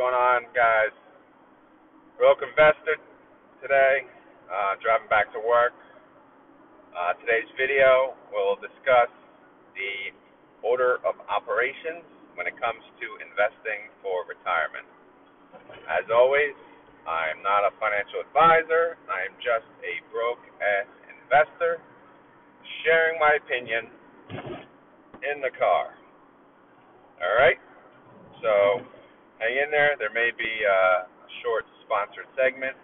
going on, guys? Broke Investor today, uh, driving back to work. Uh, today's video will discuss the order of operations when it comes to investing for retirement. As always, I'm not a financial advisor. I am just a broke ass investor sharing my opinion in the car. All right? So hang in there. There may be a short sponsored segment,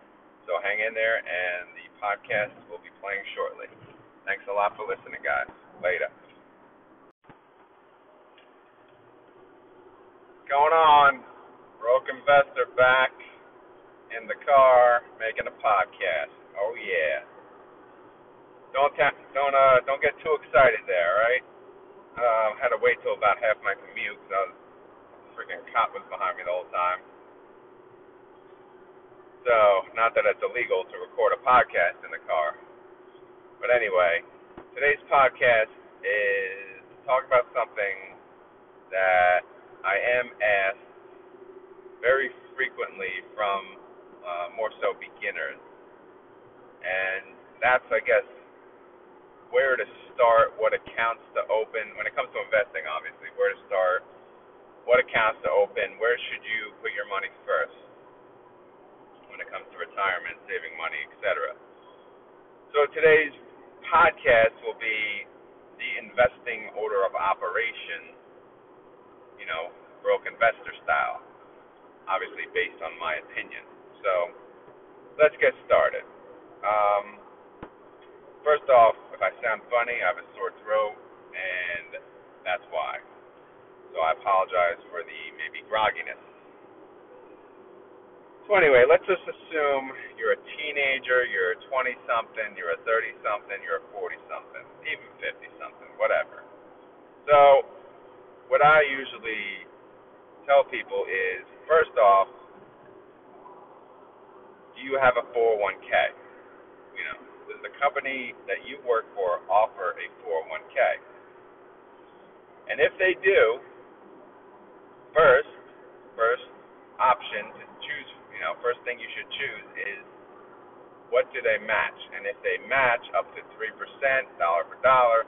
so hang in there, and the podcast will be playing shortly. Thanks a lot for listening, guys. Later. Going on? Broke investor back in the car making a podcast. Oh yeah. Don't don't uh don't get too excited there, right? Uh, had to wait till about half my commute because I was freaking cop was behind me the whole time. So, not that it's illegal to record a podcast in the car. But anyway, today's podcast is to talk about something that I am asked very frequently from uh, more so beginners. And that's, I guess, where to start, what accounts to open. When it comes to investing, obviously, where to start, what accounts to open, where should you put your money first when it comes to retirement, saving money, etc. So today's podcast will be the investing order of operation, you know, broke investor style, obviously based on my opinion. So let's get started. Um, first off, if I sound funny, I have a sore throat, and that's why so I apologize for the maybe grogginess. So anyway, let's just assume you're a teenager, you're a 20 something, you're a 30 something, you're a 40 something, even 50 something, whatever. So what I usually tell people is first off, do you have a 401k? You know, does the company that you work for offer a 401k? And if they do, first, first option to choose, you know, first thing you should choose is what do they match? And if they match up to 3%, dollar for dollar,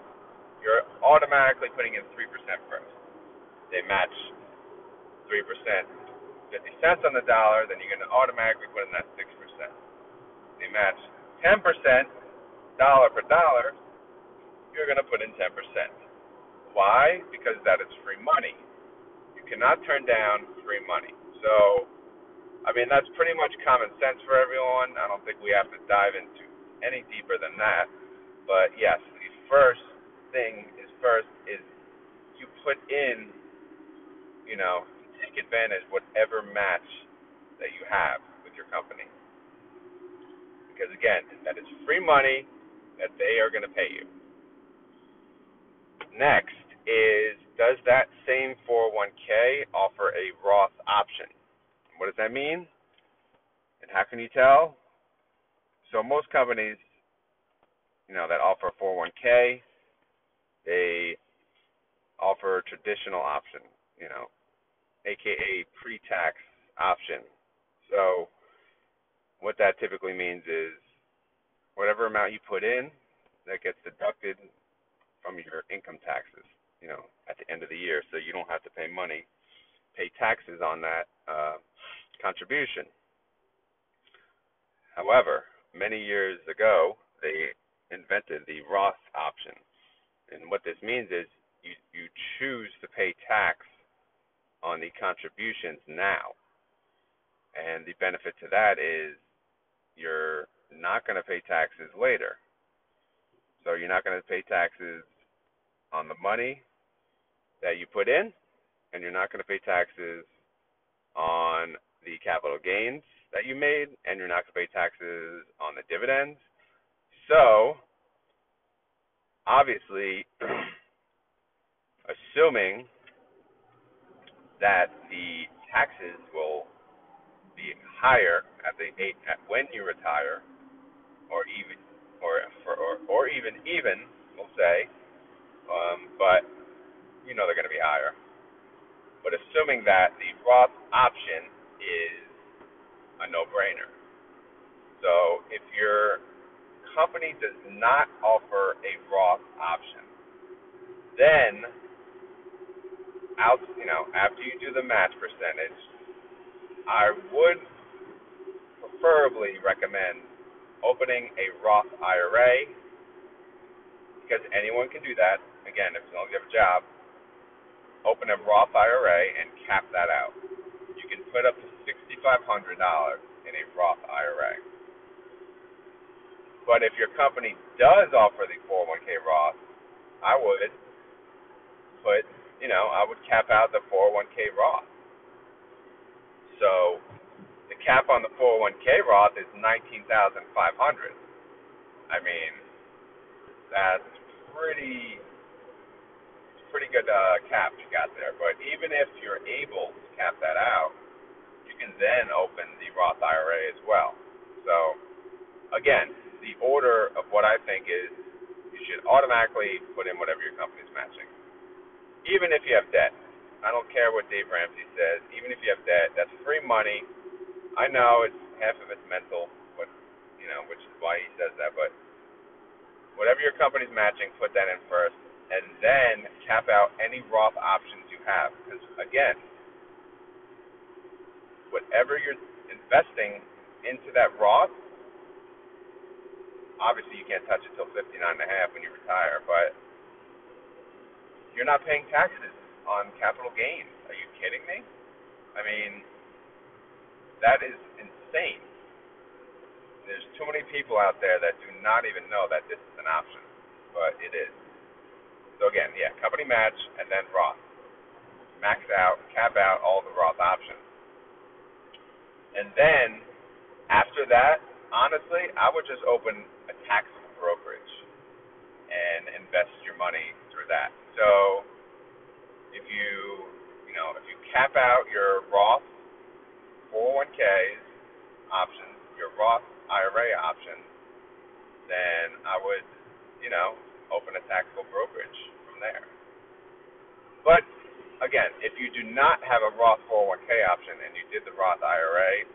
you're automatically putting in 3% first. They match 3%, 50 cents on the dollar, then you're going to automatically put in that 6%. They match 10%, dollar for dollar, you're going to put in 10%. Why? Because that is free money cannot turn down free money. So, I mean, that's pretty much common sense for everyone. I don't think we have to dive into any deeper than that. But yes, the first thing is first is you put in, you know, take advantage whatever match that you have with your company. Because again, that is free money that they are going to pay you. Next is does that same 401k offer a Roth option? What does that mean? And how can you tell? So most companies, you know, that offer 401k, they offer a traditional option, you know, aka pre-tax option. So what that typically means is whatever amount you put in, that gets deducted from your income taxes you know, at the end of the year, so you don't have to pay money, pay taxes on that uh, contribution. However, many years ago, they invented the Roth option, and what this means is you you choose to pay tax on the contributions now, and the benefit to that is you're not going to pay taxes later. So you're not going to pay taxes on the money that you put in, and you're not going to pay taxes on the capital gains that you made, and you're not going to pay taxes on the dividends. So, obviously, assuming that the taxes will be higher at the at when you retire, or even or for or, or even even we'll say, um, but you know they're going to be higher. But assuming that the Roth option is a no-brainer. So if your company does not offer a Roth option, then out, you know, after you do the match percentage, I would preferably recommend opening a Roth IRA because anyone can do that. Again, if you have a job, open a Roth IRA and cap that out. You can put up to $6,500 in a Roth IRA. But if your company does offer the 401k Roth, I would put, you know, I would cap out the 401k Roth. So the cap on the 401k Roth is 19,500. I mean, that's pretty pretty good uh, cap you got there. But even if you're able to cap that out, you can then open the Roth IRA as well. So again, the order of what I think is you should automatically put in whatever your company's matching, even if you have debt. I don't care what Dave Ramsey says. Even if you have debt, that's free money. I know it's half of it's mental, but you know, which is why he says that. But whatever your company's matching, put that in first, and then cap out any Roth options you have. Because again, whatever you're investing into that Roth, obviously you can't touch it till 59 and a half when you retire, but you're not paying taxes on capital gains. Are you kidding me? I mean, that is insane. There's too many people out there that do not even know that this is an option, but it is. So again, yeah, company match and then Roth. Max out, cap out all the Roth options. And then after that, honestly, I would just open a taxable brokerage and invest your money through that. So if you you know if you cap out your Roth 401ks options, your Roth IRA options, then I would you know open a taxable brokerage there. But again, if you do not have a Roth 401k option and you did the Roth IRA,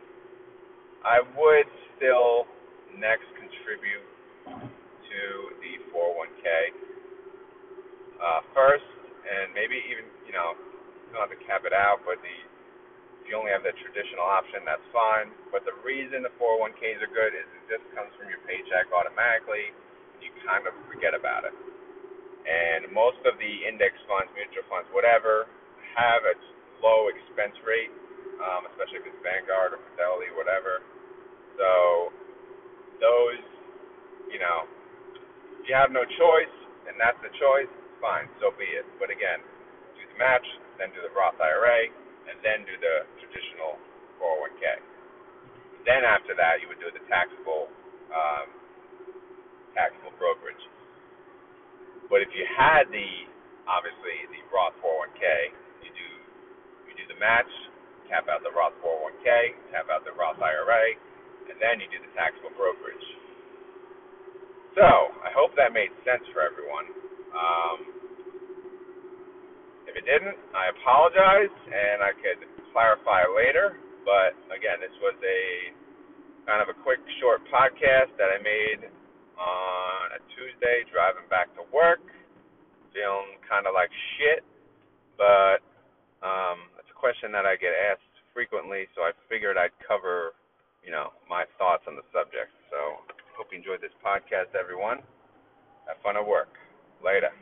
I would still next contribute to the 401k uh, first and maybe even you know you don't have to cap it out, but the if you only have the traditional option, that's fine. But the reason the 401ks are good is it just comes from your paycheck automatically. And you kind of forget about it. And most of the index funds, mutual funds, whatever, have a low expense rate, um, especially if it's Vanguard or Fidelity, whatever. So those, you know, if you have no choice and that's the choice, fine, so be it. But again, do the match, then do the Roth IRA, and then do the traditional 401k. Then after that, you would do the taxable um, taxable brokerage. But if you had the obviously the Roth 401k, you do you do the match, tap out the Roth 401k, tap out the Roth IRA, and then you do the taxable brokerage. So I hope that made sense for everyone. Um, if it didn't, I apologize, and I could clarify later. But again, this was a kind of a quick, short podcast that I made on a Tuesday driving back to work, feeling kind of like shit. But um, it's a question that I get asked frequently, so I figured I'd cover, you know, my thoughts on the subject. So hope you enjoyed this podcast, everyone. Have fun at work. Later.